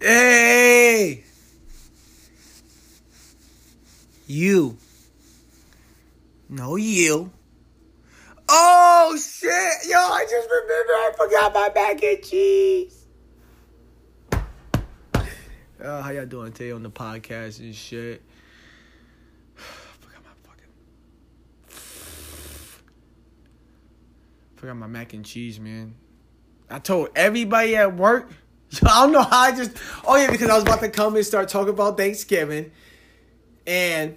Hey! You. No, you. Oh, shit! Yo, I just remember I forgot my mac and cheese. Uh, how y'all doing today on the podcast and shit? forgot my fucking. Forgot my mac and cheese, man. I told everybody at work. I don't know how I just. Oh yeah, because I was about to come and start talking about Thanksgiving, and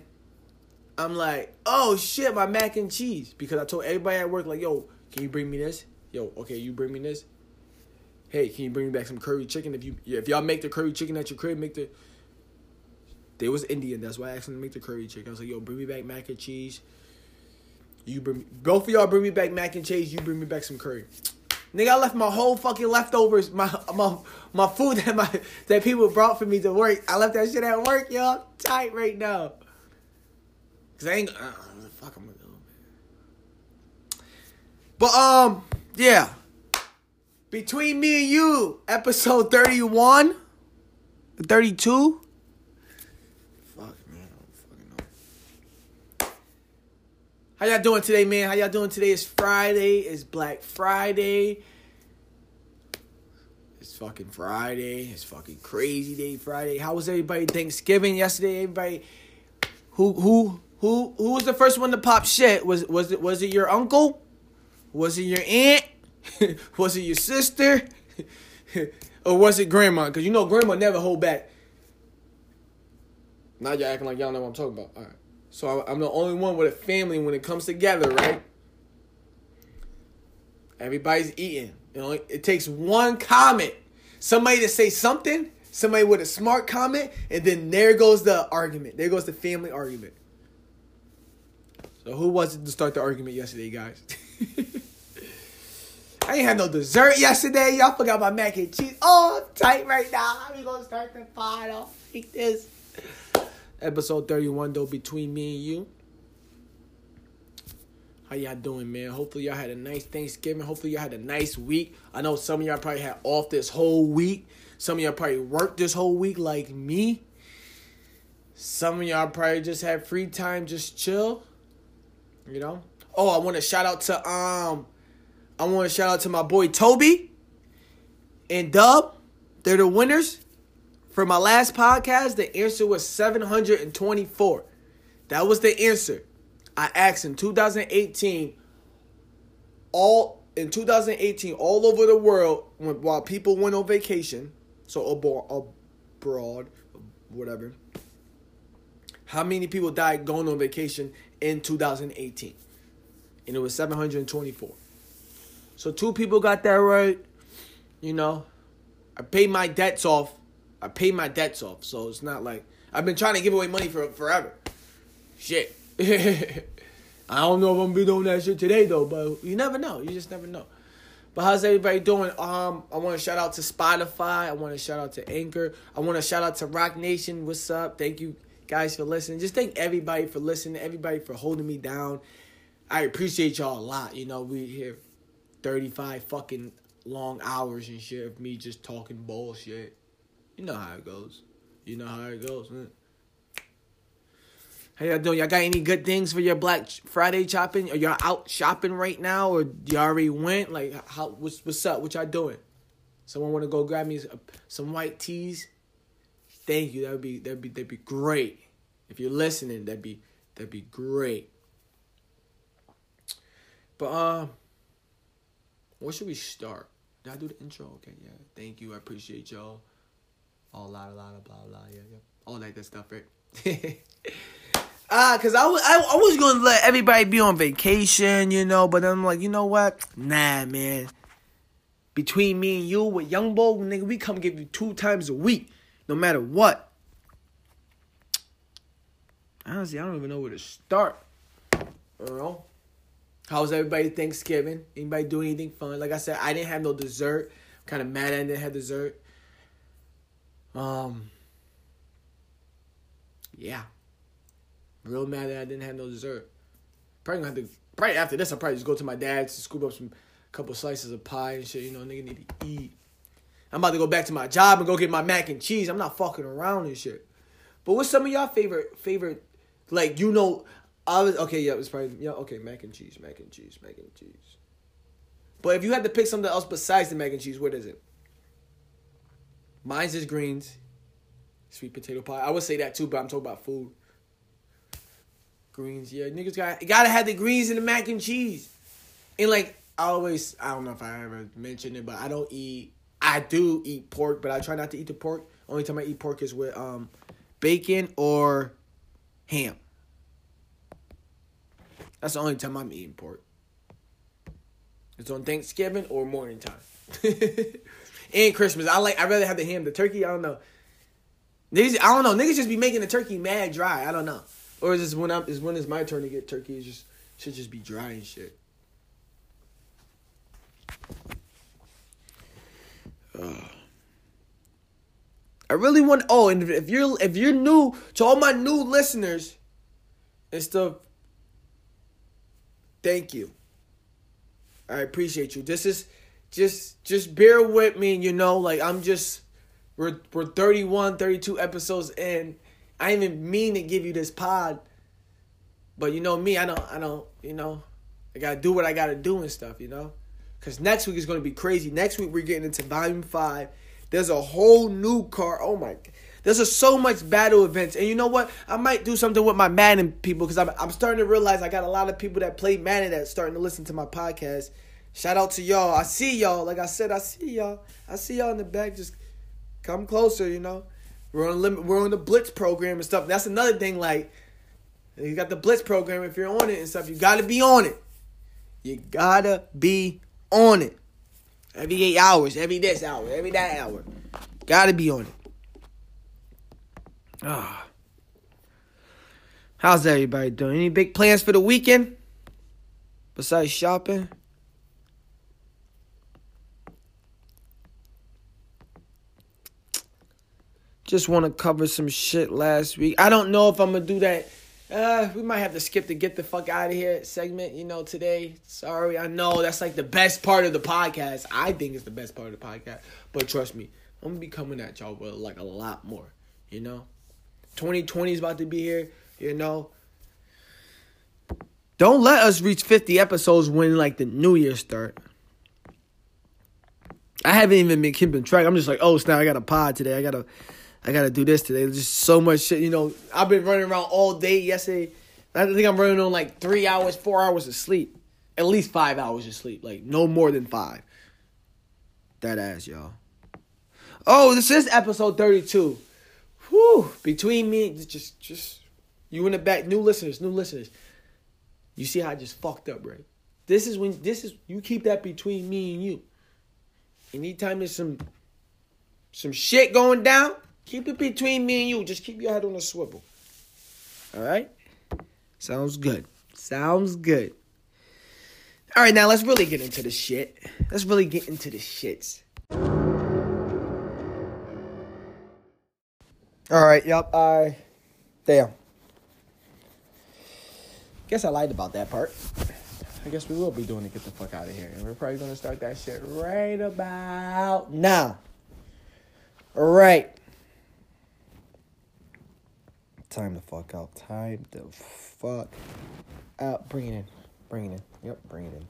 I'm like, oh shit, my mac and cheese. Because I told everybody at work, like, yo, can you bring me this? Yo, okay, you bring me this. Hey, can you bring me back some curry chicken? If you if y'all make the curry chicken at your crib, make the. They was Indian, that's why I asked them to make the curry chicken. I was like, yo, bring me back mac and cheese. You bring me, both of y'all bring me back mac and cheese. You bring me back some curry. Nigga, I left my whole fucking leftovers, my my my food that my that people brought for me to work. I left that shit at work. I'm tight right now. Cause I ain't uh, the fuck I'm gonna do. But um, yeah. Between me and you, episode 31, 32. Fuck man, I. How y'all doing today, man? How y'all doing today? It's Friday. It's Black Friday. Fucking Friday. It's fucking crazy day Friday. How was everybody Thanksgiving yesterday? Everybody who who who who was the first one to pop shit? Was was it was it your uncle? Was it your aunt? was it your sister? or was it grandma? Because you know grandma never hold back. Now y'all acting like y'all know what I'm talking about. All right. So I'm the only one with a family when it comes together, right? Everybody's eating. You know, it takes one comment, somebody to say something, somebody with a smart comment, and then there goes the argument. There goes the family argument. So who was it to start the argument yesterday, guys? I ain't had no dessert yesterday. Y'all forgot my mac and cheese. Oh, I'm tight right now. How we gonna start the off like this. Episode 31 though, between me and you. How y'all doing, man? Hopefully y'all had a nice Thanksgiving. Hopefully y'all had a nice week. I know some of y'all probably had off this whole week. Some of y'all probably worked this whole week like me. Some of y'all probably just had free time, just chill. You know? Oh, I want to shout out to um I want to shout out to my boy Toby and Dub. They're the winners. For my last podcast, the answer was 724. That was the answer. I asked in 2018, all in 2018, all over the world, when, while people went on vacation, so abroad, abroad, whatever. How many people died going on vacation in 2018? And it was 724. So two people got that right. You know, I paid my debts off. I paid my debts off. So it's not like I've been trying to give away money for forever. Shit. I don't know if I'm gonna be doing that shit today though, but you never know. You just never know. But how's everybody doing? Um, I want to shout out to Spotify. I want to shout out to Anchor. I want to shout out to Roc Nation. What's up? Thank you guys for listening. Just thank everybody for listening. Everybody for holding me down. I appreciate y'all a lot. You know, we here 35 fucking long hours and shit of me just talking bullshit. You know how it goes. You know how it goes, man. How y'all doing? Y'all got any good things for your Black Friday shopping? Are y'all out shopping right now, or y'all already went? Like, how? What's what's up? What y'all doing? Someone want to go grab me some white tees? Thank you. That would be that'd be that'd be great. If you're listening, that'd be that'd be great. But um, uh, where should we start? Did I do the intro? Okay, yeah. Thank you. I appreciate y'all. All lot, a lot blah blah. Yeah, yeah. All that good stuff, right? Ah, cause I was I, was gonna let everybody be on vacation, you know, but I'm like, you know what? Nah, man. Between me and you with Young Bull, nigga, we come give you two times a week, no matter what. Honestly, I don't even know where to start. You know? How's everybody Thanksgiving? Anybody do anything fun? Like I said, I didn't have no dessert. I'm kind of mad I didn't have dessert. Um, yeah. Real mad that I didn't have no dessert. Probably gonna have to. Probably after this, I'll probably just go to my dad's to scoop up some couple slices of pie and shit. You know, nigga need to eat. I'm about to go back to my job and go get my mac and cheese. I'm not fucking around and shit. But what's some of y'all favorite favorite like you know I was okay, yeah, it was probably yeah, okay, mac and cheese, mac and cheese, mac and cheese. But if you had to pick something else besides the mac and cheese, what is it? Mine's is greens, sweet potato pie. I would say that too, but I'm talking about food. Greens, yeah, niggas got gotta have the greens and the mac and cheese. And like I always, I don't know if I ever mentioned it, but I don't eat. I do eat pork, but I try not to eat the pork. Only time I eat pork is with um, bacon or ham. That's the only time I'm eating pork. It's on Thanksgiving or morning time. and Christmas. I like I rather have the ham. The turkey, I don't know. Niggas, I don't know. Niggas just be making the turkey mad dry. I don't know. Or is this when I'm is when it's my turn to get turkey? It just should just be dry and shit. Uh, I really want. Oh, and if you're if you're new to all my new listeners and stuff, thank you. I appreciate you. This is just just bear with me. You know, like I'm just we're we're 31, 32 episodes in. I didn't even mean to give you this pod, but you know me. I don't. I don't. You know, I gotta do what I gotta do and stuff. You know. Because next week is to be crazy. Next week, we're getting into Volume 5. There's a whole new car. Oh my. There's a, so much battle events. And you know what? I might do something with my Madden people because I'm, I'm starting to realize I got a lot of people that play Madden that's starting to listen to my podcast. Shout out to y'all. I see y'all. Like I said, I see y'all. I see y'all in the back. Just come closer, you know. We're on limit. We're on the Blitz program and stuff. That's another thing. Like you got the Blitz program. If you're on it and stuff, you got to be on it. You gotta be on it. Every eight hours, every this hour, every that hour. Gotta be on it. Ah. How's everybody doing? Any big plans for the weekend? Besides shopping? Just want to cover some shit last week. I don't know if I'm going to do that uh, we might have to skip the get the fuck out of here segment, you know, today. Sorry, I know that's like the best part of the podcast. I think it's the best part of the podcast. But trust me, I'm gonna be coming at y'all with like a lot more, you know? 2020 is about to be here, you know. Don't let us reach 50 episodes when like the new year start. I haven't even been keeping track. I'm just like, oh snap, I got a pod today. I gotta I gotta do this today. There's just so much shit. You know, I've been running around all day yesterday. I think I'm running on like three hours, four hours of sleep. At least five hours of sleep. Like no more than five. That ass, y'all. Oh, this is episode 32. Whew. Between me, just just you in the back, new listeners, new listeners. You see how I just fucked up, right? This is when this is you keep that between me and you. Anytime there's some some shit going down, Keep it between me and you. Just keep your head on a swivel. All right? Sounds good. Sounds good. All right, now let's really get into the shit. Let's really get into the shits. All right, yep. I damn. Guess I lied about that part. I guess we will be doing it. Get the fuck out of here, and we're probably gonna start that shit right about now. All right. Time the fuck out. Time the fuck out. Bring it in. Bring it in. Yep, bring it in.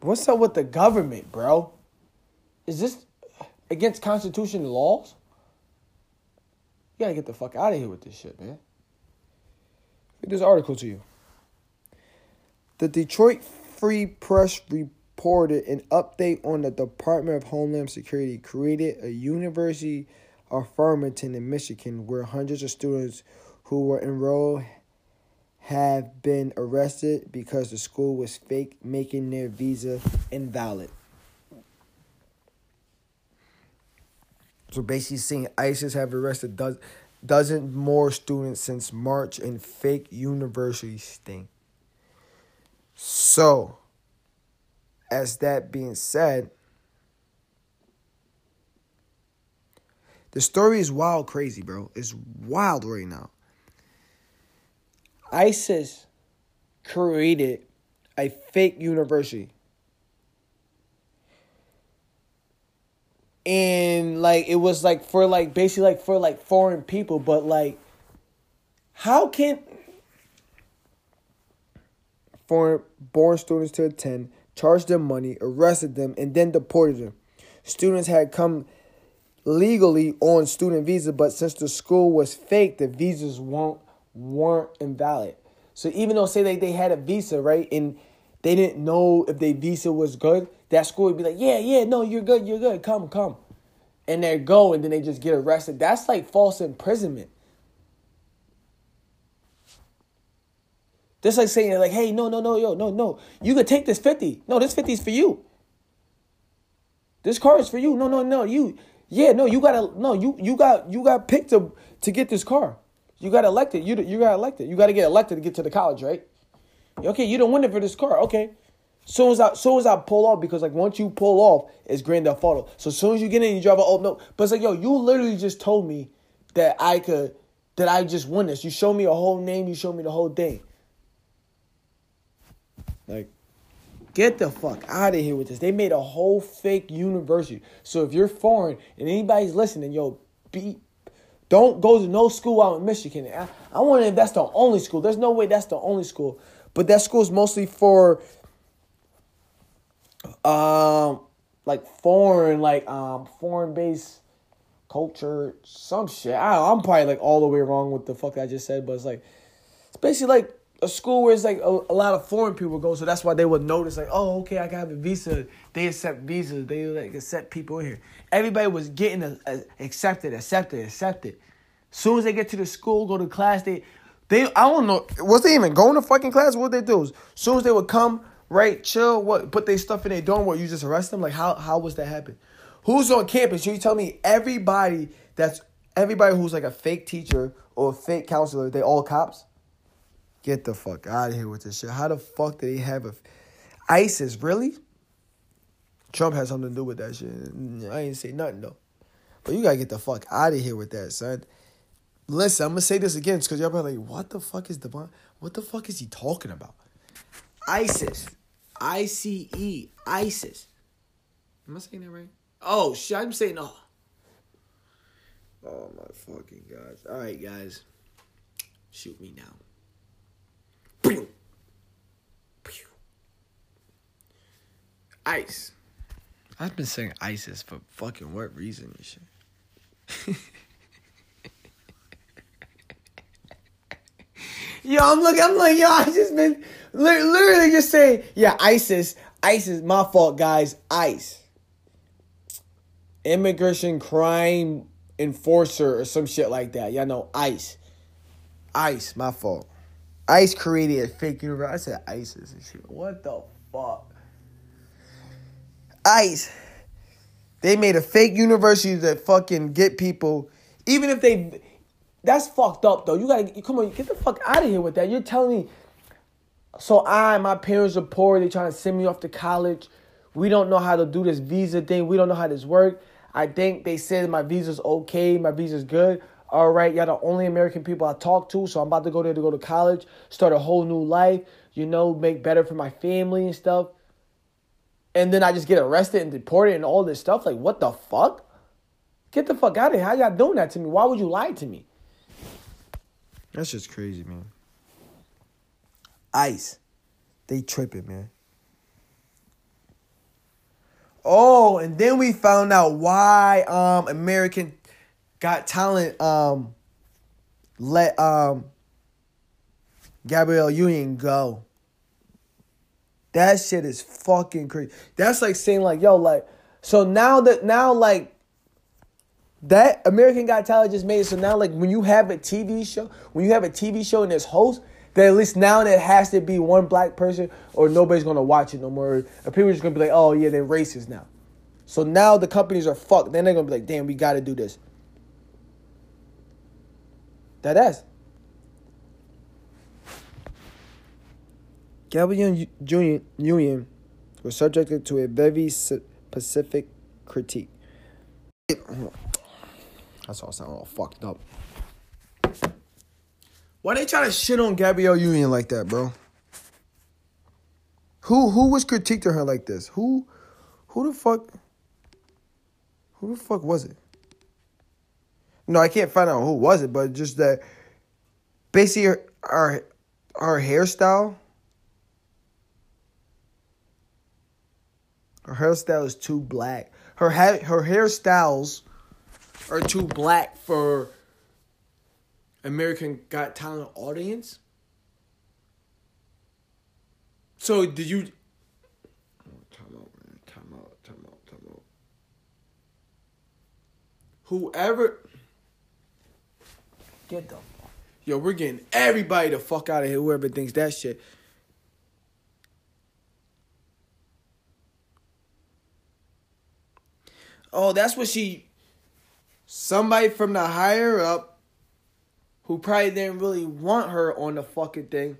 What's up with the government, bro? Is this against constitution laws? You gotta get the fuck out of here with this shit, man. Read this article to you. The Detroit Free Press reported an update on the Department of Homeland Security created a University of Farmington in Michigan where hundreds of students who were enrolled have been arrested because the school was fake making their visa invalid. So basically seeing ISIS have arrested does dozen more students since March in fake university sting. So as that being said, the story is wild crazy, bro. It's wild right now. ISIS created a fake university. And like it was like for like basically like for like foreign people, but like how can foreign born students to attend charged them money, arrested them, and then deported them. Students had come legally on student visa, but since the school was fake, the visas weren't weren't invalid. So even though say they, they had a visa, right, and they didn't know if their visa was good, that school would be like, Yeah, yeah, no, you're good, you're good, come, come. And they go and then they just get arrested. That's like false imprisonment. Just like saying like, hey, no, no, no, yo, no, no. You could take this 50. No, this 50 is for you. This car is for you. No, no, no. You yeah, no, you gotta no, you you got you got picked to to get this car. You got elected. You you got elected. You got to get elected to get to the college, right? Okay, you don't win it for this car. Okay. Soon as I soon as I pull off, because like once you pull off, it's grand theft auto. So as soon as you get in, you drive a oh no. But it's like, yo, you literally just told me that I could that I just won this. You show me a whole name, you show me the whole thing. Like, get the fuck out of here with this. They made a whole fake university. So if you're foreign and anybody's listening, yo, be don't go to no school out in Michigan. I, I wonder if that's the only school. There's no way that's the only school. But that school is mostly for um like foreign, like um foreign based culture, some shit. I I'm probably like all the way wrong with the fuck I just said, but it's like it's basically like a school where it's like a, a, lot of foreign people go, so that's why they would notice like, oh, okay, I got a visa. They accept visas. They like accept people in here. Everybody was getting a, a, accepted, accepted, accepted. Soon as they get to the school, go to class, they they I don't know was they even going to fucking class? What they do? As soon as they would come, right, chill, what put their stuff in their dorm, what you just arrest them? Like how how was that happen? Who's on campus? You tell me everybody that's everybody who's like a fake teacher or a fake counselor, they all cops? Get the fuck out of here with this shit. How the fuck did he have a ISIS? Really? Trump had something to do with that shit. Mm, I ain't say nothing though. But you gotta get the fuck out of here with that, son. Listen, I'm gonna say this again because y'all probably like, what the fuck is Devon? What the fuck is he talking about? ISIS. I C E. ISIS. Am I saying that right? Oh shit, I'm saying oh. Oh my fucking gosh. Alright guys. Shoot me now. Pew. Pew. Ice. I've been saying ISIS for fucking what reason and shit. yo, I'm looking, I'm like, yo, I just been literally just saying, yeah, ISIS, ISIS, my fault, guys, ICE. Immigration crime enforcer or some shit like that. Y'all know ICE. ICE, my fault. ICE created a fake universe. I said ISIS and shit. What the fuck? ICE. They made a fake university that fucking get people, even if they. That's fucked up though. You gotta come on, get the fuck out of here with that. You're telling me. So I, my parents are poor. They trying to send me off to college. We don't know how to do this visa thing. We don't know how this work. I think they said my visa's okay. My visa's good all right, y'all the only American people I talk to, so I'm about to go there to go to college, start a whole new life, you know, make better for my family and stuff. And then I just get arrested and deported and all this stuff. Like, what the fuck? Get the fuck out of here. How y'all doing that to me? Why would you lie to me? That's just crazy, man. Ice. They tripping, man. Oh, and then we found out why um American Got Talent um let um Gabrielle Union go. That shit is fucking crazy. That's like saying like, yo, like, so now that now like that American Got Talent just made it so now like when you have a TV show, when you have a TV show and there's hosts, that at least now there has to be one black person or nobody's gonna watch it no more. Or people are just gonna be like, oh yeah, they're racist now. So now the companies are fucked. Then they're gonna be like, damn, we gotta do this. That ass. Gabrielle Union was subjected to a very specific critique. That's all sound all fucked up. Why they try to shit on Gabrielle Union like that, bro? Who who was critiquing her like this? Who who the fuck Who the fuck was it? No, I can't find out who was it, but just that basically her our, our hairstyle. Her hairstyle is too black. Her ha- her hairstyles are too black for American Got Talent audience. So did you? Time out, man. Time out. Time out. Time out. Whoever. Get the Yo, we're getting everybody the fuck out of here. Whoever thinks that shit. Oh, that's what she. Somebody from the higher up, who probably didn't really want her on the fucking thing,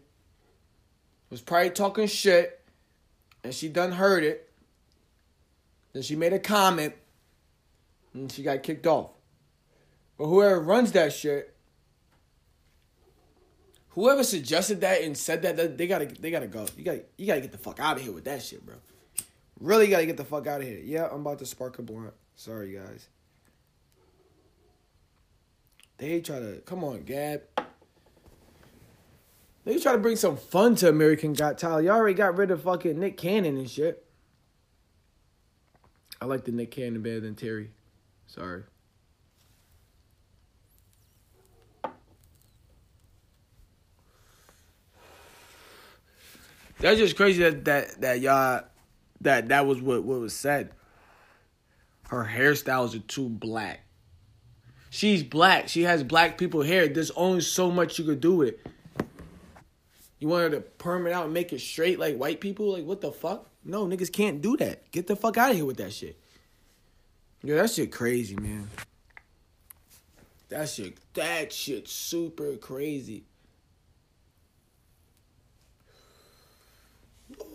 was probably talking shit, and she done heard it. Then she made a comment, and she got kicked off. But whoever runs that shit, whoever suggested that and said that, that they gotta they gotta go. You gotta you gotta get the fuck out of here with that shit, bro. Really gotta get the fuck out of here. Yeah, I'm about to spark a blunt. Sorry guys. They try to come on, Gab. They try to bring some fun to American Got Talent. Y'all already got rid of fucking Nick Cannon and shit. I like the Nick Cannon better than Terry. Sorry. That's just crazy that that that y'all that that was what what was said. Her hairstyles are too black. She's black. She has black people hair. There's only so much you could do with it. You want her to perm it out and make it straight like white people? Like what the fuck? No, niggas can't do that. Get the fuck out of here with that shit. Yeah, that shit crazy, man. That shit that shit super crazy.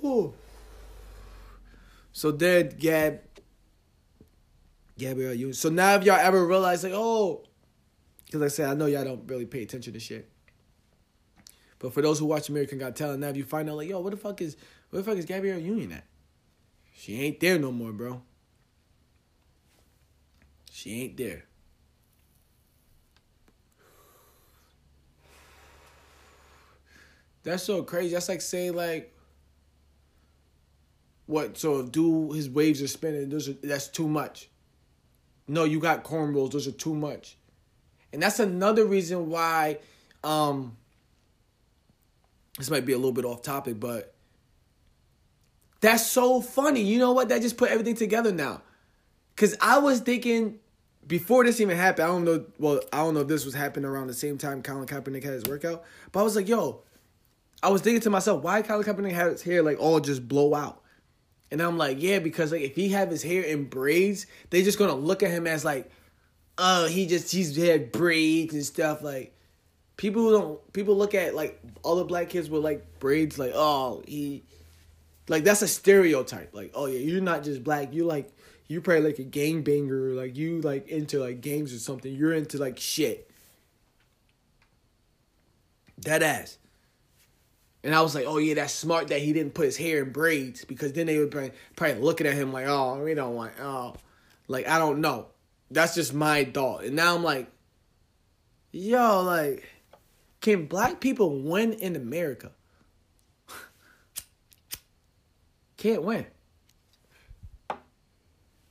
Ooh. So then Gab Gabrielle you so now if y'all ever realize like, oh because like I said, I know y'all don't really pay attention to shit. But for those who watch American Got Talent, now if you find out like, yo, what the fuck is where the fuck is Gabrielle Union at? She ain't there no more, bro. She ain't there. That's so crazy. That's like saying like what? So if do his waves are spinning, those are, that's too much. No, you got cornrows. Those are too much, and that's another reason why. Um, this might be a little bit off topic, but that's so funny. You know what? That just put everything together now. Cause I was thinking before this even happened. I don't know. Well, I don't know if this was happening around the same time Colin Kaepernick had his workout, but I was like, yo. I was thinking to myself, why Colin Kaepernick had his hair like all just blow out? And I'm like, yeah, because like if he have his hair in braids, they just gonna look at him as like, oh, he just he's had braids and stuff. Like people who don't people look at like all the black kids with like braids, like oh he, like that's a stereotype. Like oh yeah, you're not just black. You like you probably like a gang banger. Like you like into like games or something. You're into like shit. Dead ass. And I was like, oh yeah, that's smart that he didn't put his hair in braids because then they would probably, probably looking at him like, oh, we don't want, oh, like I don't know. That's just my thought. And now I'm like, yo, like, can black people win in America? can't win.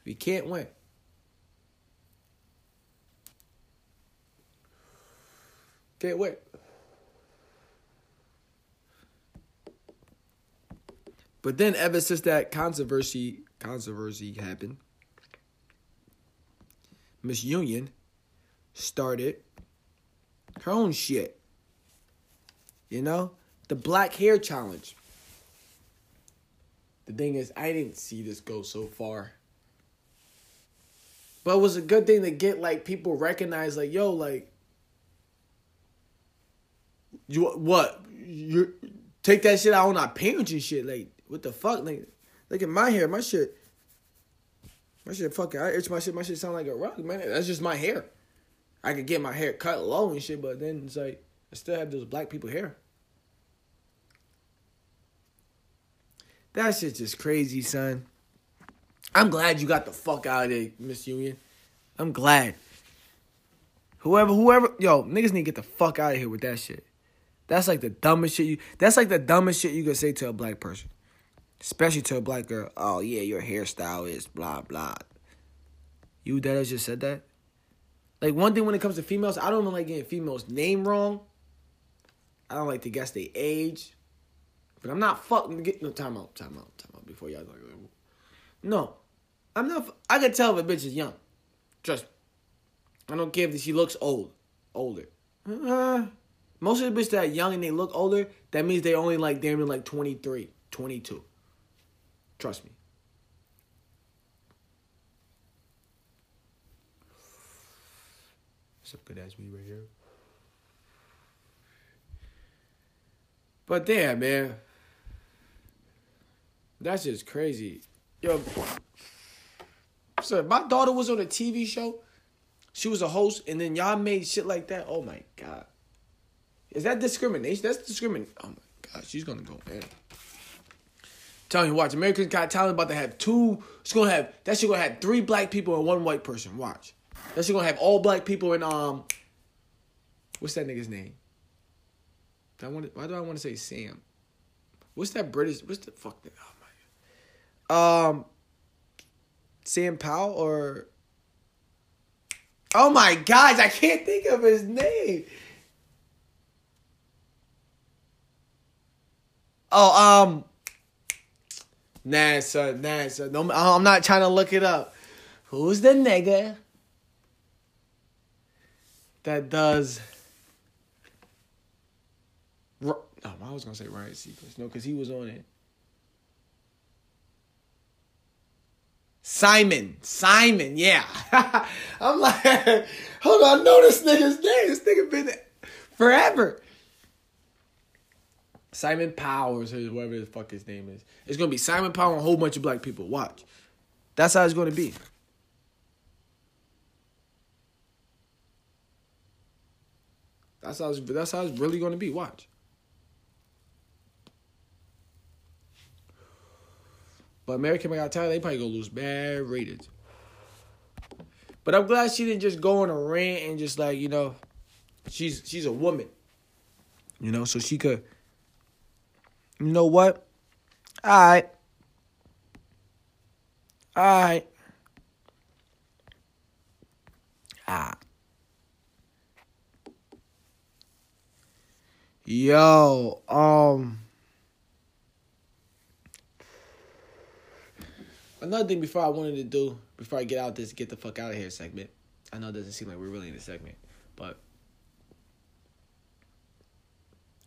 We can't win. Can't win. But then ever since that controversy controversy happened, Miss Union started her own shit. You know? The black hair challenge. The thing is, I didn't see this go so far. But it was a good thing to get like people recognize like, yo, like you what? You take that shit out on our parents and shit. Like what the fuck? Like, look at my hair. My shit. My shit fucking. I itch my shit. My shit sound like a rug, man. That's just my hair. I could get my hair cut low and shit, but then it's like I still have those black people hair. That shit just crazy, son. I'm glad you got the fuck out of there, Miss Union. I'm glad. Whoever, whoever, yo, niggas need to get the fuck out of here with that shit. That's like the dumbest shit you. That's like the dumbest shit you could say to a black person, especially to a black girl. Oh yeah, your hairstyle is blah blah. You that just said that. Like one thing when it comes to females, I don't even like getting females' name wrong. I don't like to guess their age. But I'm not fucking get no time out, time out, time out before y'all like No. I'm not I can tell if a bitch is young. Trust me. I don't care if she looks old. Older. Uh, most of the bitches that are young and they look older, that means they only like damn near like 23, 22. Trust me. Some good ass weed right here. But damn, man. That's just crazy. Yo, so my daughter was on a TV show. She was a host, and then y'all made shit like that. Oh my god. Is that discrimination? That's discrimination. Oh my god, she's gonna go in. Tell you, watch. America's Got Talent about to have two. It's gonna have that shit gonna have three black people and one white person. Watch. That shit gonna have all black people and um. What's that nigga's name? I want. Why do I want to say Sam? What's that British? What's the fuck? That, oh my. Um. Sam Powell or. Oh my gosh, I can't think of his name. Oh, um, NASA, NASA. No, I'm not trying to look it up. Who's the nigga that does? No, I was gonna say Ryan Seacrest. No, because he was on it. Simon, Simon, yeah. I'm like, hold on, I know this nigga's name. This nigga been forever. Simon Powers, or whatever the fuck his name is. It's gonna be Simon Powell and a whole bunch of black people. Watch. That's how it's gonna be. That's how it's, that's how it's really gonna be. Watch. But American Got Talent, they probably gonna lose bad ratings. But I'm glad she didn't just go on a rant and just like you know, she's she's a woman, you know, so she could. You know what? All right. All right. Ah. Yo, um. Another thing before I wanted to do, before I get out this get the fuck out of here segment. I know it doesn't seem like we're really in a segment, but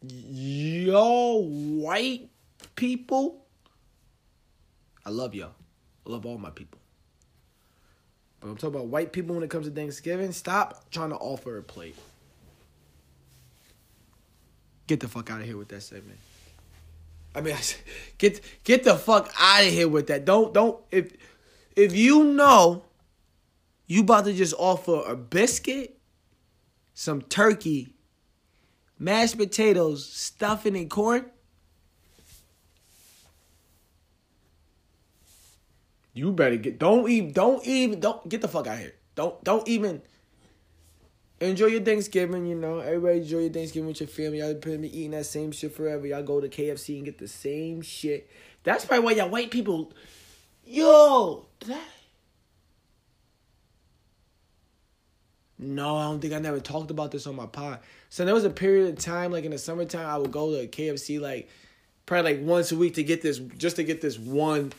yo, white people, I love y'all. I love all my people. But I'm talking about white people when it comes to Thanksgiving. Stop trying to offer a plate. Get the fuck out of here with that segment. I mean, get get the fuck out of here with that. Don't don't if if you know you about to just offer a biscuit, some turkey, mashed potatoes, stuffing and corn. You better get don't even don't even don't get the fuck out of here. Don't don't even enjoy your Thanksgiving, you know. Everybody enjoy your Thanksgiving with your family. Y'all been eating that same shit forever. Y'all go to KFC and get the same shit. That's probably why y'all white people Yo, that No, I don't think I never talked about this on my pod. So there was a period of time, like in the summertime, I would go to KFC like probably like once a week to get this, just to get this one,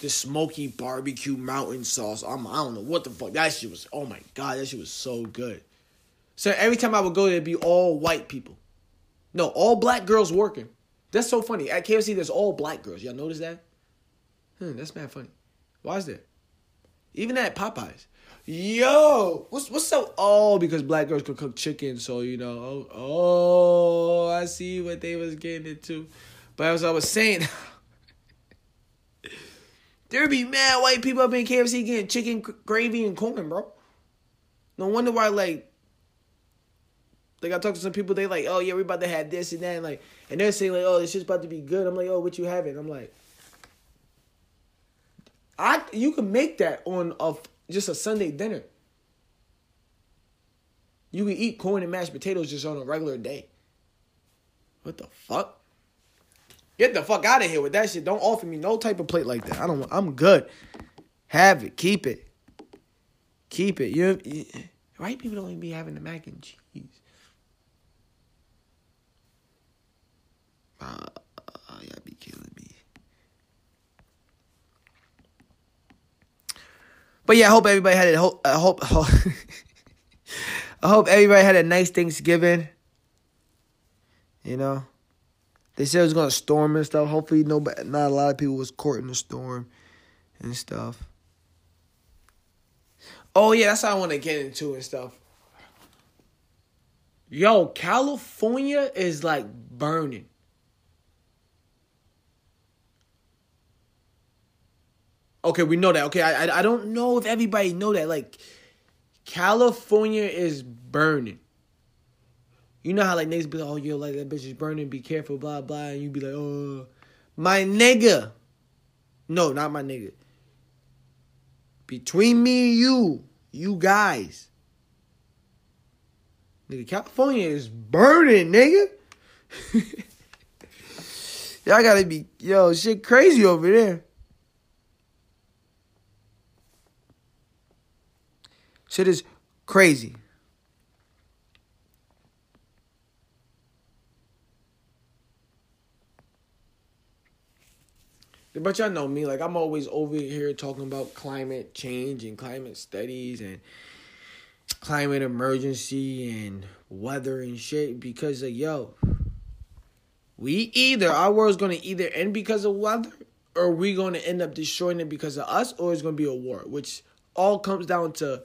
this smoky barbecue mountain sauce. I'm, I don't know what the fuck that shit was. Oh my god, that shit was so good. So every time I would go, there'd be all white people. No, all black girls working. That's so funny. At KFC, there's all black girls. Y'all notice that? Hmm, that's mad funny. Why is that? Even at Popeyes. Yo, what's what's so? Oh, because black girls could cook chicken, so you know. Oh, oh, I see what they was getting into. But as I was saying, there be mad white people up in KFC getting chicken gravy and corn, bro. No wonder why, like, like I talked to some people, they like, oh yeah, we about to have this and that, and like, and they're saying like, oh, this shit's about to be good. I'm like, oh, what you having? I'm like, I you can make that on a just a Sunday dinner. You can eat corn and mashed potatoes just on a regular day. What the fuck? Get the fuck out of here with that shit. Don't offer me no type of plate like that. I don't. I'm good. Have it. Keep it. Keep it. You. you white people don't even be having the mac and cheese. Uh, y'all be killing me. But yeah, I hope everybody had it. Hope. I hope. I hope everybody had a nice Thanksgiving. You know, they said it was gonna storm and stuff. Hopefully, no, not a lot of people was caught in the storm and stuff. Oh yeah, that's how I want to get into and stuff. Yo, California is like burning. Okay, we know that. Okay, I, I don't know if everybody know that. Like, California is burning. You know how like niggas be like, oh yo, like that bitch is burning, be careful, blah blah, and you be like, oh, my nigga. No, not my nigga. Between me and you, you guys. Nigga, California is burning, nigga. Y'all gotta be, yo, shit crazy over there. Shit is crazy. But y'all know me, like I'm always over here talking about climate change and climate studies and climate emergency and weather and shit because like yo, we either our world's gonna either end because of weather or we gonna end up destroying it because of us or it's gonna be a war, which all comes down to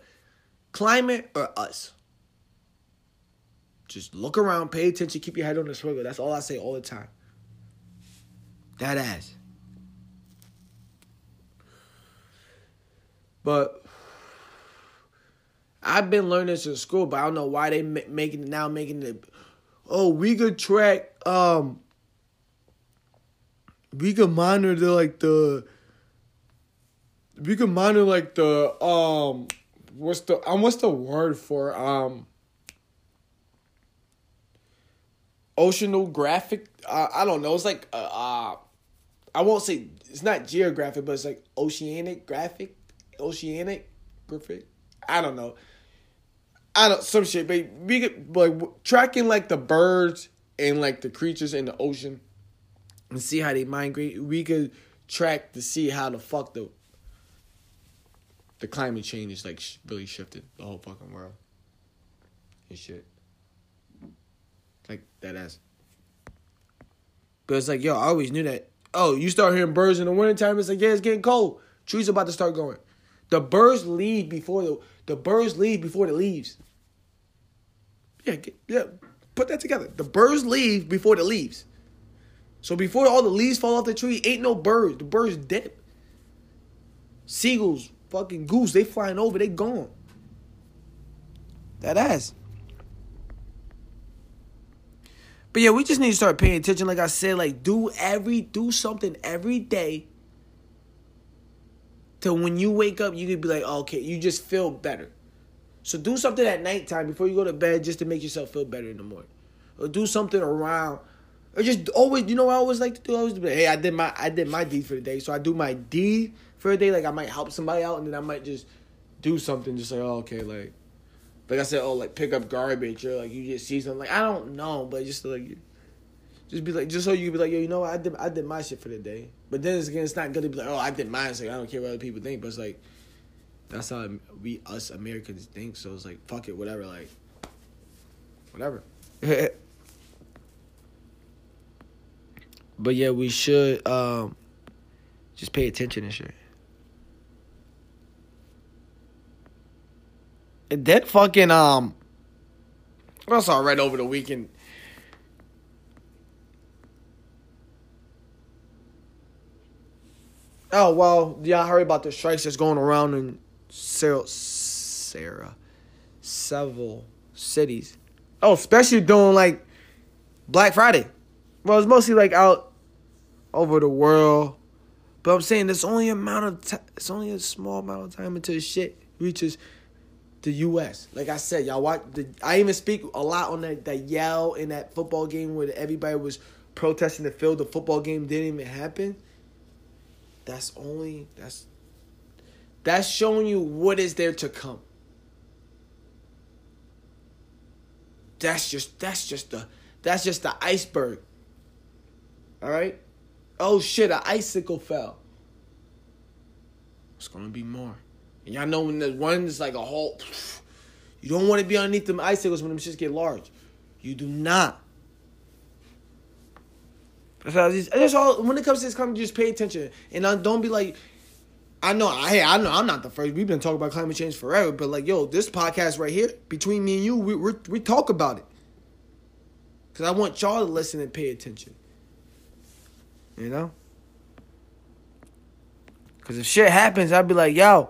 climate or us. Just look around, pay attention, keep your head on the swivel. That's all I say all the time. That ass. But I've been learning this in school, but I don't know why they making it now making it. Oh, we could track. Um, we could monitor the like the. We could monitor like the um, what's the um what's the word for um. Oceanographic. Uh, I don't know. It's like uh, uh, I won't say it's not geographic, but it's like oceanic graphic oceanic graphic. I don't know. I don't some shit, but we get like tracking like the birds and like the creatures in the ocean and see how they migrate. We could track to see how the fuck the the climate change is like really shifted the whole fucking world and shit. Like that ass. But it's like, yo, I always knew that. Oh, you start hearing birds in the wintertime, it's like, yeah, it's getting cold. Trees about to start going. The birds leave before the the birds leave before the leaves. Yeah, get, yeah. Put that together. The birds leave before the leaves. So before all the leaves fall off the tree, ain't no birds. The birds dead. Seagulls, fucking goose, they flying over, they gone. That ass. But yeah, we just need to start paying attention. Like I said, like do every do something every day to when you wake up, you could be like, oh, okay, you just feel better. So do something at nighttime before you go to bed just to make yourself feel better in the morning. Or do something around. Or just always, you know what I always like to do? I always like, hey, I did my I did my deed for the day. So I do my deed for the day. Like I might help somebody out and then I might just do something just like, oh, okay, like like I said, oh, like pick up garbage or like you just see something. Like I don't know, but just like just be like, just so you be like, yo, you know what? I did, I did my shit for the day. But then it's, again, it's not good to be like, oh, I did mine. So I don't care what other people think. But it's like, that's how we us Americans think. So it's like, fuck it, whatever. Like, whatever. but yeah, we should um, just pay attention and shit. Then fucking um, I saw right over the weekend Oh well, I heard about the strikes that's going around in Sarah, Sarah, several cities. Oh, especially during like Black Friday. Well, it's mostly like out over the world, But I'm saying there's only amount of time. It's only a small amount of time until shit reaches the U.S. Like I said, y'all watch. The, I even speak a lot on that that yell in that football game where everybody was protesting the field. The football game didn't even happen. That's only that's that's showing you what is there to come. That's just that's just the that's just the iceberg. All right? Oh shit, an icicle fell. It's gonna be more. And y'all know when the one is like a whole you don't want to be underneath them icicles when them shits get large. You do not. That's all when it comes to this comment, just pay attention and don't be like. I know, I I know, I'm not the first. We've been talking about climate change forever, but like, yo, this podcast right here, between me and you, we we we talk about it. Cause I want y'all to listen and pay attention. You know. Cause if shit happens, I'd be like, yo.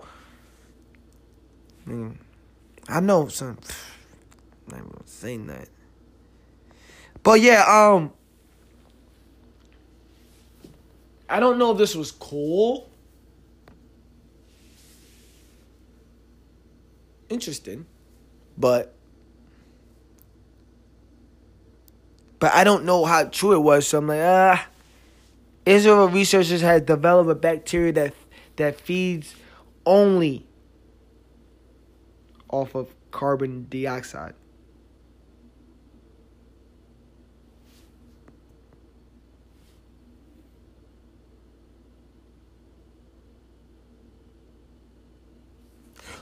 I know some. Not even saying that. But yeah, um. I don't know if this was cool. Interesting. But but I don't know how true it was, so I'm like, ah. Israel researchers had developed a bacteria that that feeds only off of carbon dioxide.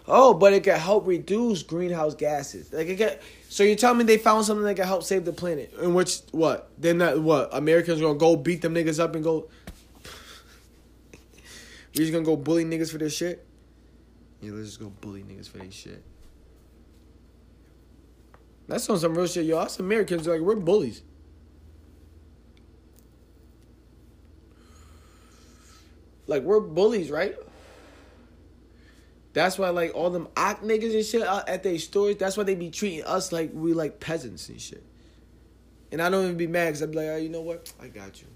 Oh, but it can help reduce greenhouse gases. Like it can, so you're telling me they found something that can help save the planet? In which what? Then that what? Americans gonna go beat them niggas up and go. We just gonna go bully niggas for their shit? Yeah, let's just go bully niggas for their shit. That's on some real shit, yo. Us Americans like we're bullies. Like we're bullies, right? That's why like all them ock niggas and shit at their stores. That's why they be treating us like we like peasants and shit. And I don't even be mad because I'm like, oh, you know what? I got you.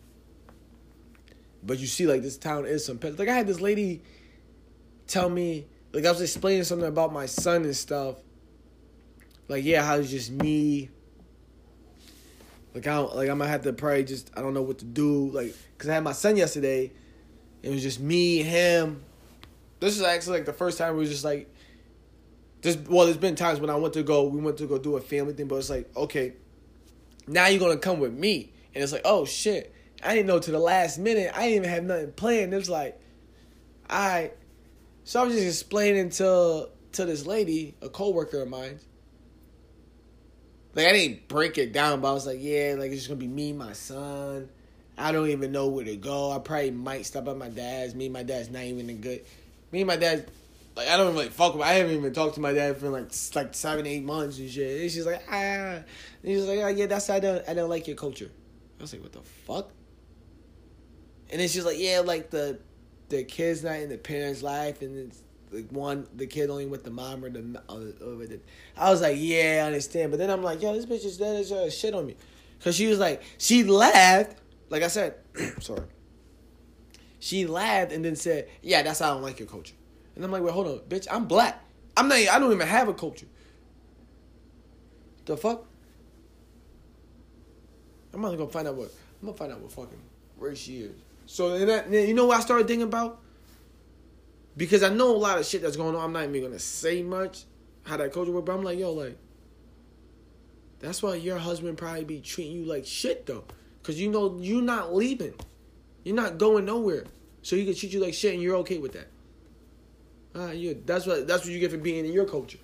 But you see, like this town is some peasants. Like I had this lady tell me, like I was explaining something about my son and stuff. Like yeah, how it's just me. Like I don't, like I'm gonna have to probably just I don't know what to do. Like because I had my son yesterday. It was just me, him, this is actually like the first time we was just like just well there's been times when I went to go we went to go do a family thing but it's like okay now you're gonna come with me and it's like oh shit I didn't know to the last minute I didn't even have nothing planned it was like I so I was just explaining to to this lady a coworker of mine like I didn't break it down but I was like yeah like it's just gonna be me my son I don't even know where to go I probably might stop at my dad's me and my dad's not even a good me and my dad, like I don't really fuck with. I haven't even talked to my dad for like like seven, eight months and shit. And she's like, ah, and he's like, oh, yeah, that's I don't I don't like your culture. I was like, what the fuck? And then she's like, yeah, like the the kid's not in the parents' life, and it's like one the kid only with the mom or the the. I was like, yeah, I understand, but then I'm like, yo, this bitch is dead as shit on me, cause she was like, she laughed, like I said, sorry. She laughed and then said, "Yeah, that's how I don't like your culture." And I'm like, "Wait, hold on, bitch. I'm black. I'm not. I don't even have a culture. The fuck? I'm gonna go find out what. I'm gonna find out what fucking race she is. So and that, you know what I started thinking about? Because I know a lot of shit that's going on. I'm not even gonna say much how that culture work, but I'm like, yo, like, that's why your husband probably be treating you like shit though, because you know you're not leaving. You're not going nowhere. So he can treat you like shit and you're okay with that. Uh, yeah, that's what that's what you get for being in your culture.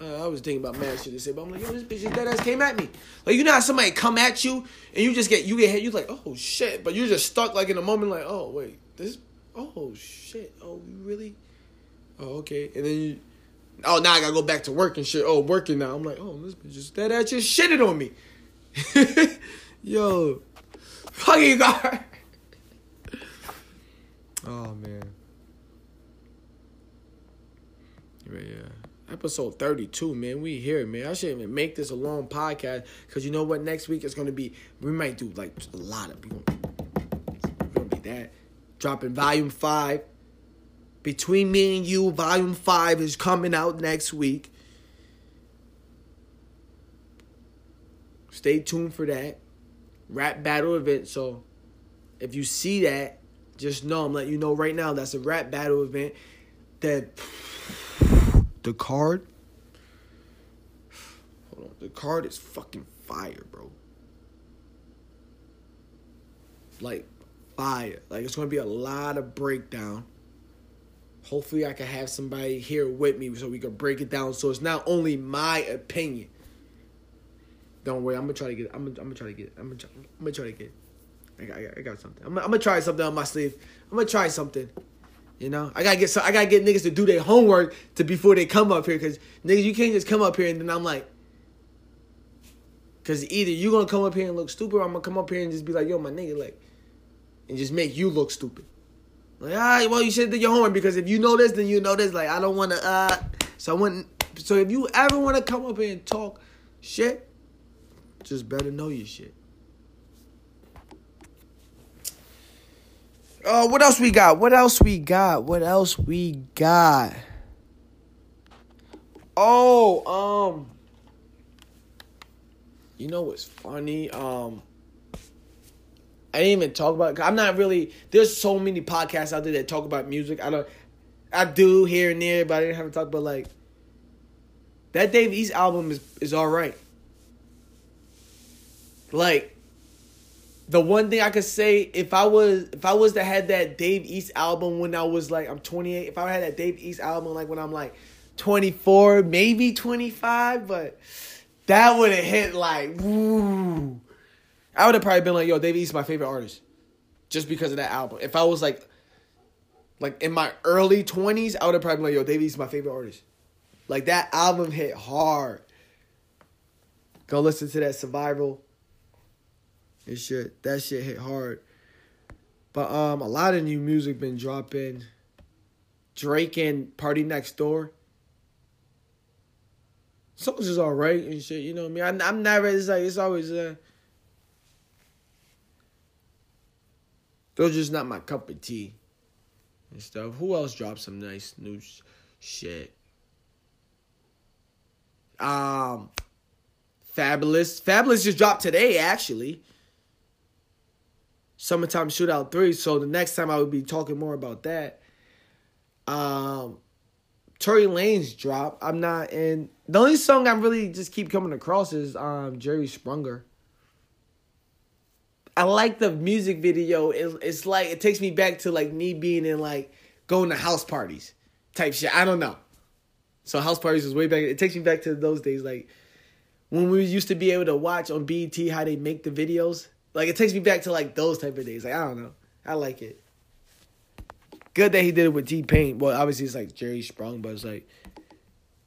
Uh, I was thinking about mad shit to say, but I'm like, yo, this bitch dead ass came at me. Like you know how somebody come at you and you just get you get hit, you like, oh shit, but you're just stuck like in a moment, like, oh wait, this, oh shit, oh we really, oh okay, and then you, oh now I gotta go back to work and shit. Oh working now, I'm like, oh this bitch just dead ass just shitted on me. yo, fucking guard. Oh man. But yeah. Episode 32, man. We here, man. I shouldn't even make this a long podcast. Cause you know what? Next week it's gonna be we might do like a lot of people. Gonna be that. Dropping volume five. Between me and you, volume five is coming out next week. Stay tuned for that. Rap battle event. So if you see that, just know I'm letting you know right now that's a rap battle event. That the card. Hold on. The card is fucking fire, bro. Like fire. Like it's gonna be a lot of breakdown. Hopefully I can have somebody here with me so we can break it down so it's not only my opinion. Don't worry, I'm gonna try to get. I'm gonna, I'm gonna try to get. I'm gonna. Try, I'm gonna try to get. I got, I got, I got something. I'm, I'm gonna try something on my sleeve. I'm gonna try something. You know, I gotta get. So I gotta get niggas to do their homework to before they come up here, cause niggas, you can't just come up here and then I'm like, cause either you gonna come up here and look stupid, or I'm gonna come up here and just be like, yo, my nigga, like, and just make you look stupid. Like, all right, well, you should do your homework because if you know this, then you know this. Like, I don't wanna. uh So I wouldn't. So if you ever wanna come up here and talk shit just better know your shit. Oh, uh, what else we got? What else we got? What else we got? Oh, um, you know what's funny? Um, I didn't even talk about. I'm not really. There's so many podcasts out there that talk about music. I don't. I do here and there, but I didn't have to talk about like that. Dave East album is is all right. Like the one thing I could say if I was if I was to had that Dave East album when I was like I'm 28, if I had that Dave East album like when I'm like 24, maybe 25, but that would have hit like woo. I would have probably been like, yo, Dave East my favorite artist. Just because of that album. If I was like like in my early 20s, I would have probably been like, yo, Dave East my favorite artist. Like that album hit hard. Go listen to that survival and shit. That shit hit hard. But um, a lot of new music been dropping. Drake and PartyNextDoor. Songs is alright and shit. You know what I mean? I, I'm never. It's like it's always. Uh, those just not my cup of tea and stuff. Who else dropped some nice new sh- shit? Um, Fabulous. Fabolous just dropped today, actually. Summertime Shootout 3. So the next time I would be talking more about that. Um Tory Lanez drop. I'm not in the only song I really just keep coming across is um Jerry Sprunger. I like the music video. It, it's like it takes me back to like me being in like going to house parties type shit. I don't know. So house parties was way back. It takes me back to those days, like when we used to be able to watch on BET how they make the videos. Like it takes me back to like those type of days. Like I don't know. I like it. Good that he did it with T Pain. Well, obviously it's like Jerry Sprung, but it's like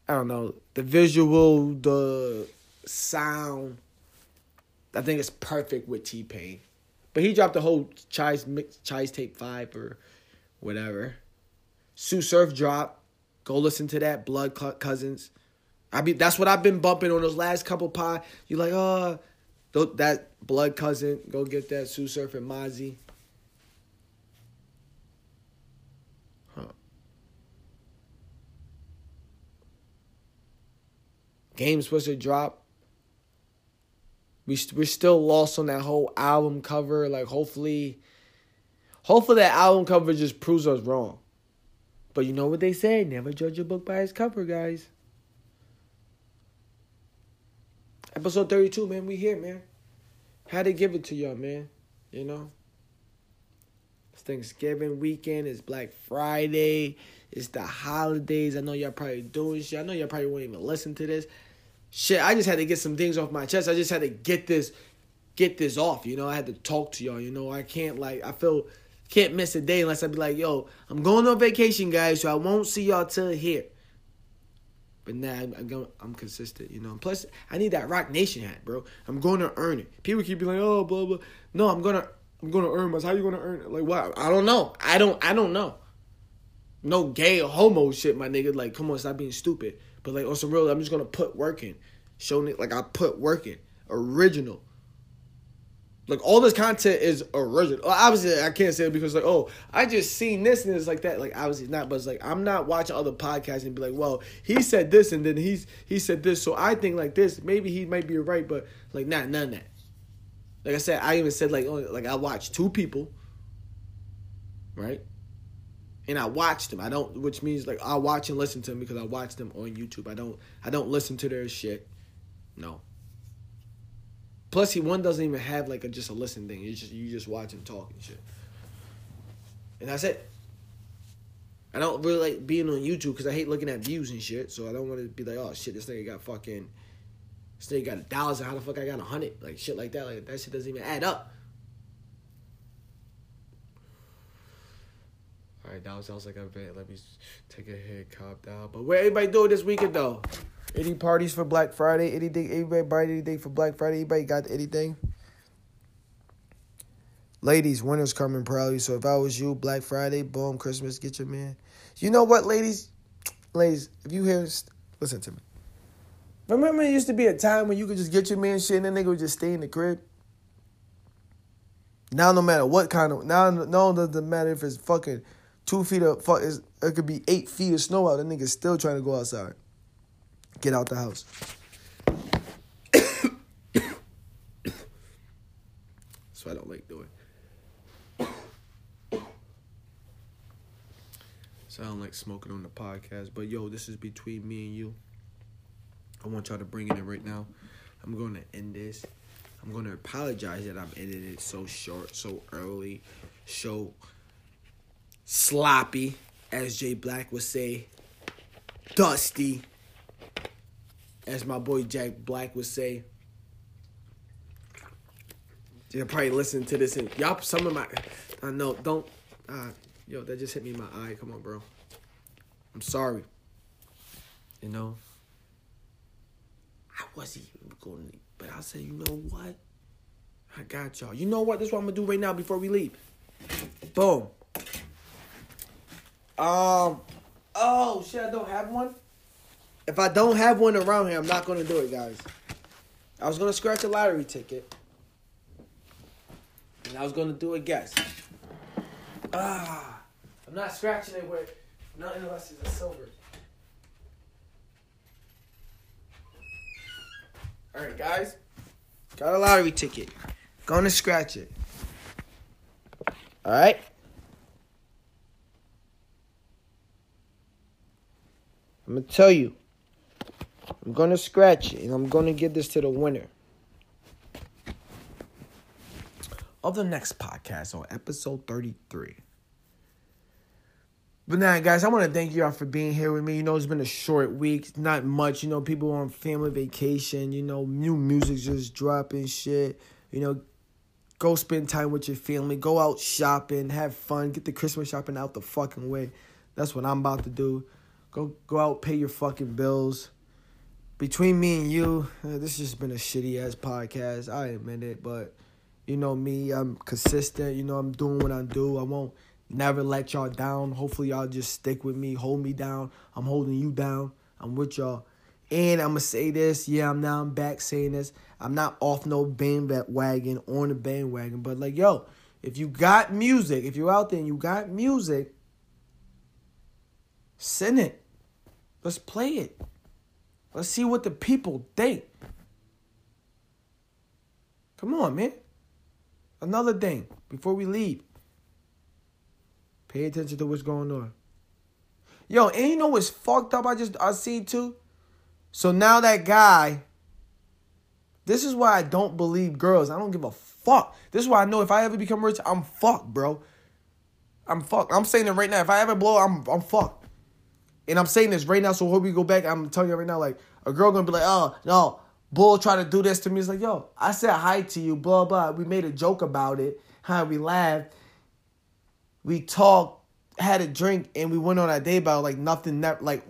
I don't know the visual, the sound. I think it's perfect with T Pain. But he dropped the whole Chi's mix, Chixtape five or whatever. Sue Surf drop. Go listen to that. Blood Cousins. I mean, that's what I've been bumping on those last couple pod. You like, oh, that blood cousin, go get that Sue Surf and Mozzy. Huh. Game's supposed to drop. We we're still lost on that whole album cover. Like hopefully, hopefully that album cover just proves us wrong. But you know what they say: never judge a book by its cover, guys. Episode 32, man. We here, man. Had to give it to y'all, man. You know? It's Thanksgiving weekend. It's Black Friday. It's the holidays. I know y'all probably doing shit. I know y'all probably won't even listen to this. Shit, I just had to get some things off my chest. I just had to get this get this off. You know, I had to talk to y'all. You know, I can't like I feel can't miss a day unless I be like, yo, I'm going on vacation, guys, so I won't see y'all till here. But now I'm, I'm, I'm consistent, you know. Plus, I need that Roc Nation hat, bro. I'm going to earn it. People keep being like, oh, blah blah. No, I'm gonna I'm gonna earn my. How you gonna earn it? Like what? I don't know. I don't I don't know. No gay or homo shit, my nigga. Like, come on, stop being stupid. But like on some real, I'm just gonna put work in. Showing it like I put work in. Original. Like all this content is original. Obviously, I can't say it because like, oh, I just seen this and it's like that. Like obviously not, but it's like I'm not watching other podcasts and be like, well, he said this and then he's he said this, so I think like this. Maybe he might be right, but like not none of that. Like I said, I even said like only like I watched two people, right? And I watched them. I don't, which means like I watch and listen to them because I watch them on YouTube. I don't I don't listen to their shit. No. Plus, he one doesn't even have like a just a listen thing. It's just you just watch him talk and shit, and that's it. I don't really like being on YouTube because I hate looking at views and shit. So I don't want to be like, oh shit, this nigga got fucking, this nigga got a thousand. How the fuck I got a hundred? Like shit like that. Like that shit doesn't even add up. All right, that was like a bit. Let me take a hit, cop down. But what everybody doing this weekend though? Any parties for Black Friday? Anything? Anybody anything for Black Friday? Anybody got anything? Ladies, winter's coming probably. So if I was you, Black Friday, boom, Christmas, get your man. You know what, ladies? Ladies, if you hear, listen to me. Remember, it used to be a time when you could just get your man shit and then nigga would just stay in the crib. Now, no matter what kind of now, no, doesn't matter if it's fucking two feet of fuck. It could be eight feet of snow out. The nigga's still trying to go outside. Get out the house. So I don't like doing. So I don't like smoking on the podcast. But yo, this is between me and you. I want y'all to bring it in right now. I'm going to end this. I'm going to apologize that I'm ending it so short, so early, so sloppy, as Jay Black would say, dusty, as my boy Jack Black would say. You'll probably listen to this and y'all. Some of my, I know. Don't, uh, yo, that just hit me in my eye. Come on, bro. I'm sorry. You know. I wasn't even going, to, but I said, you know what? I got y'all. You know what? This is what I'm gonna do right now before we leave. Boom. Um. Oh shit! I don't have one. If I don't have one around here, I'm not gonna do it, guys. I was gonna scratch a lottery ticket. And I was gonna do a guess. Ah, I'm not scratching it with nothing unless it's a silver. All right, guys, got a lottery ticket. Gonna scratch it. All right. I'm gonna tell you. I'm gonna scratch it, and I'm gonna give this to the winner. of the next podcast on episode 33. But now, guys, I want to thank you all for being here with me. You know, it's been a short week, not much. You know, people on family vacation. You know, new music just dropping shit. You know, go spend time with your family. Go out shopping, have fun, get the Christmas shopping out the fucking way. That's what I'm about to do. Go go out, pay your fucking bills. Between me and you, uh, this has just been a shitty ass podcast. I admit it, but you know me, I'm consistent. You know, I'm doing what I do. I won't never let y'all down. Hopefully, y'all just stick with me, hold me down. I'm holding you down. I'm with y'all. And I'm gonna say this, yeah, I'm now I'm back saying this. I'm not off no bandwagon on the bandwagon, but like, yo, if you got music, if you're out there and you got music, send it. Let's play it. Let's see what the people think. Come on, man. Another thing, before we leave, pay attention to what's going on. Yo, and you know what's fucked up? I just I see too. So now that guy, this is why I don't believe girls. I don't give a fuck. This is why I know if I ever become rich, I'm fucked, bro. I'm fucked. I'm saying it right now. If I ever blow, I'm I'm fucked. And I'm saying this right now, so when we go back, I'm telling you right now, like a girl gonna be like, oh no, Bull try to do this to me. It's like, yo, I said hi to you, blah, blah. We made a joke about it, how we laughed. We talked, had a drink, and we went on our day about like nothing, like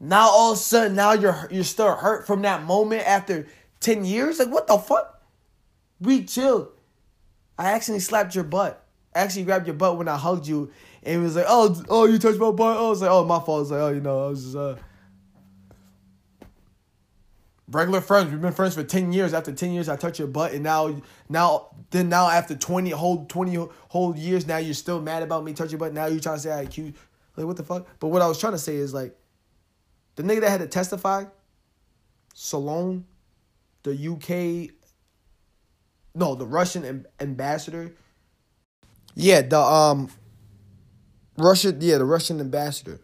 now all of a sudden, now you're you're still hurt from that moment after 10 years? Like, what the fuck? We chilled. I actually slapped your butt. I actually grabbed your butt when I hugged you, and it was like, oh, oh, you touched my butt. Oh, I was like, oh, my fault. I was like, oh, you know, I was just, uh, regular friends. We've been friends for ten years. After ten years, I touch your butt, and now, now, then now after twenty whole twenty whole years, now you're still mad about me touching your butt. Now you're trying to say I accuse, like what the fuck? But what I was trying to say is like, the nigga that had to testify, Salone, the UK, no, the Russian ambassador. Yeah, the um, Russia, yeah, the Russian ambassador.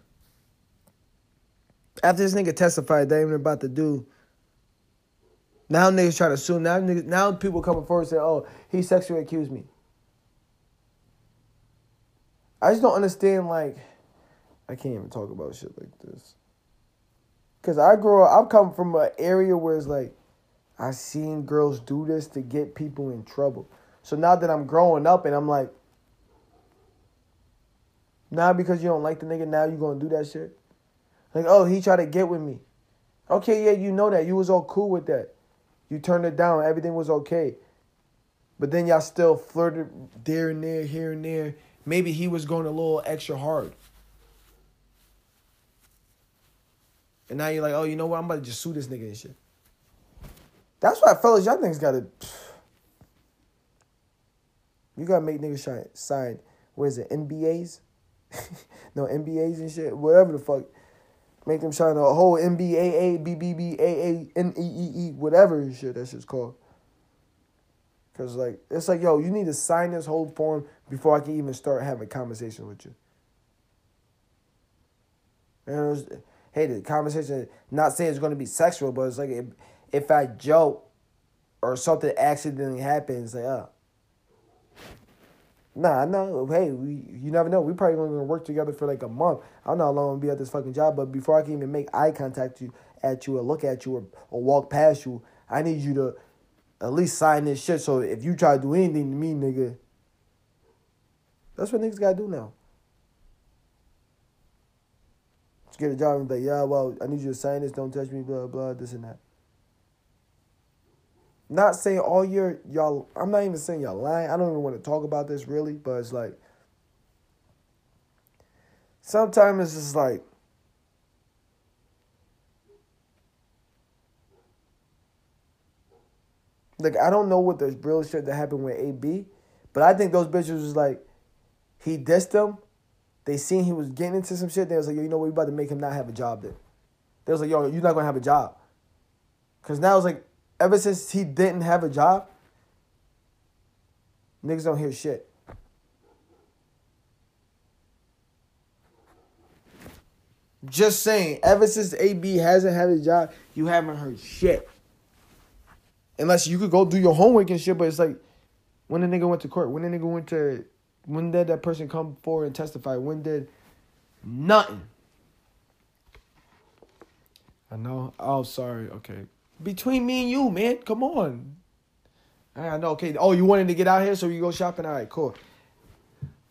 After this nigga testified, they even about to do now niggas try to sue. Now niggas, now people coming forward say, "Oh, he sexually accused me." I just don't understand. Like, I can't even talk about shit like this. Cause I grew up. I'm coming from an area where it's like, I seen girls do this to get people in trouble. So now that I'm growing up and I'm like, now because you don't like the nigga, now you gonna do that shit. Like, oh, he tried to get with me. Okay, yeah, you know that. You was all cool with that. You turned it down. Everything was okay. But then y'all still flirted there and there, here and there. Maybe he was going a little extra hard. And now you're like, oh, you know what? I'm about to just sue this nigga and shit. That's why, fellas, y'all niggas gotta. You gotta make niggas sign. What is it? NBAs? no, NBAs and shit. Whatever the fuck. Make them sign a whole NBAA, BBBAA, NEEE, whatever shit that shit's called. Cause like it's like yo, you need to sign this whole form before I can even start having a conversation with you. And was, hey, the conversation not saying it's gonna be sexual, but it's like if, if I joke or something accidentally happens, like oh, Nah, I know. Hey, we you never know. We probably gonna work together for like a month. I don't know how long I'm gonna be at this fucking job, but before I can even make eye contact you at you or look at you or, or walk past you, I need you to at least sign this shit. So if you try to do anything to me, nigga, that's what niggas gotta do now. Get a job and be like, yeah, well, I need you to sign this. Don't touch me. Blah blah. This and that. Not saying all your y'all. I'm not even saying y'all lying. I don't even want to talk about this really, but it's like sometimes it's just like like I don't know what the real shit that happened with AB, but I think those bitches was like he dissed them. They seen he was getting into some shit. They was like, yo, you know what? We about to make him not have a job. Then they was like, yo, you're not gonna have a job. Cause now it's like ever since he didn't have a job, niggas don't hear shit. Just saying, ever since AB hasn't had a job, you haven't heard shit. Unless you could go do your homework and shit, but it's like when the nigga went to court, when the nigga went to when did that person come forward and testify? When did nothing? I know. Oh, sorry. Okay between me and you, man. Come on. I know. Okay. Oh, you wanted to get out here, so you go shopping. All right, cool.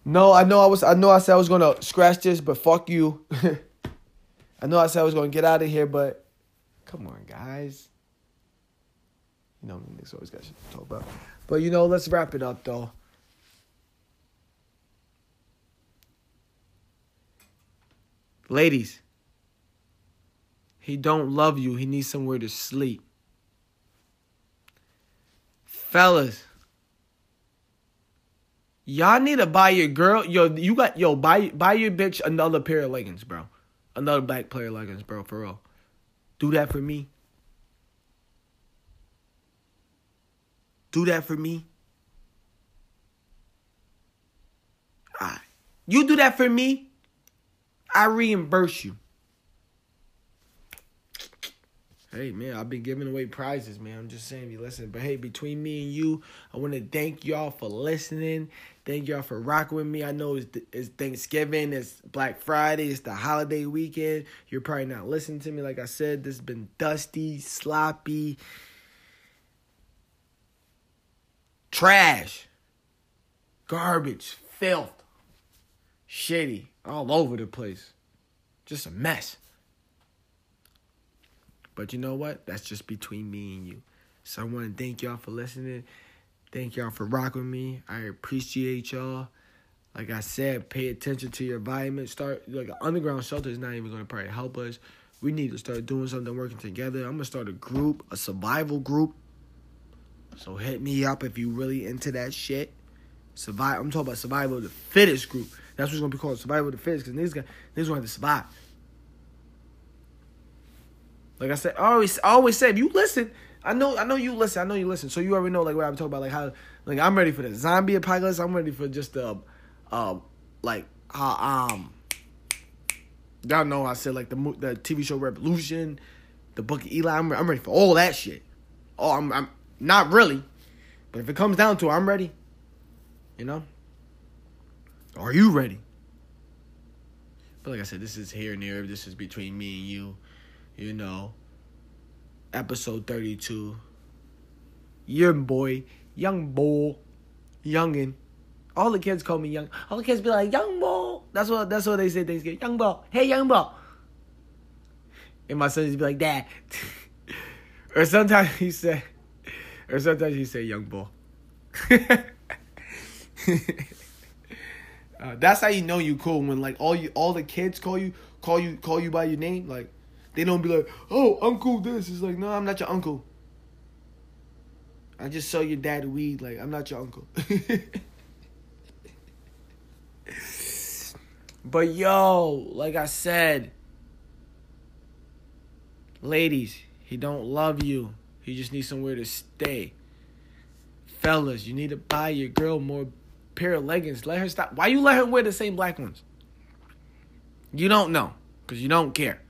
No, I know I was. I know I said I was gonna scratch this, but fuck you. I know I said I was gonna get out of here, but come on, guys. You know, niggas always got shit to talk about. But you know, let's wrap it up though. Ladies, he don't love you. He needs somewhere to sleep. Fellas, y'all need to buy your girl. Yo, you got yo buy buy your bitch another pair of leggings, bro. Another black pair of leggings, bro. For real, do that for me. Do that for me. Alright. You do that for me, I reimburse you. Hey man, I've been giving away prizes, man. I'm just saying, you listen. But hey, between me and you, I want to thank y'all for listening. Thank y'all for rocking with me. I know it's, it's Thanksgiving, it's Black Friday, it's the holiday weekend. You're probably not listening to me. Like I said, this has been dusty, sloppy, trash, garbage, filth, shitty, all over the place. Just a mess. But you know what? That's just between me and you. So I want to thank y'all for listening. Thank y'all for rocking me. I appreciate y'all. Like I said, pay attention to your environment. Start like an underground shelter is not even going to probably help us. We need to start doing something, working together. I'm gonna start a group, a survival group. So hit me up if you really into that shit. Survive. I'm talking about survival of the fittest group. That's what's gonna be called survival of the fittest because niggas got niggas gonna to survive. Like I said, I always I always say if you listen, I know I know you listen. I know you listen. So you already know like what I'm talking about. Like how like I'm ready for the zombie apocalypse. I'm ready for just the um like uh, um y'all know I said like the the TV show Revolution, the Book of Eli. I'm I'm ready for all that shit. Oh, I'm I'm not really, but if it comes down to it, I'm ready. You know. Are you ready? But like I said, this is here and there. This is between me and you. You know. Episode 32. Young boy. Young boy. Youngin. All the kids call me young. All the kids be like, young boy. That's what that's what they say Thanksgiving. Young boy. Hey young boy. And my son just be like, Dad. or sometimes he say or sometimes he say young boy. Uh, that's how you know you cool when like all you all the kids call you call you call you by your name like they don't be like oh uncle this it's like no I'm not your uncle I just saw your dad weed like I'm not your uncle but yo like I said ladies he don't love you he just needs somewhere to stay fellas you need to buy your girl more pair of leggings. Let her stop. Why you let her wear the same black ones? You don't know because you don't care.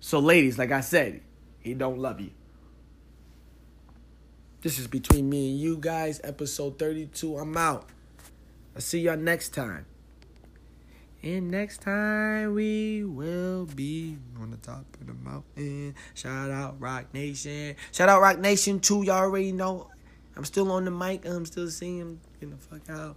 So, ladies, like I said, he don't love you. This is between me and you guys, episode 32. I'm out. I'll see y'all next time. And next time we will be on the top of the mountain. Shout out Roc Nation. Shout out Roc Nation too. Y'all already know I'm still on the mic. I'm still singing. Get the fuck out.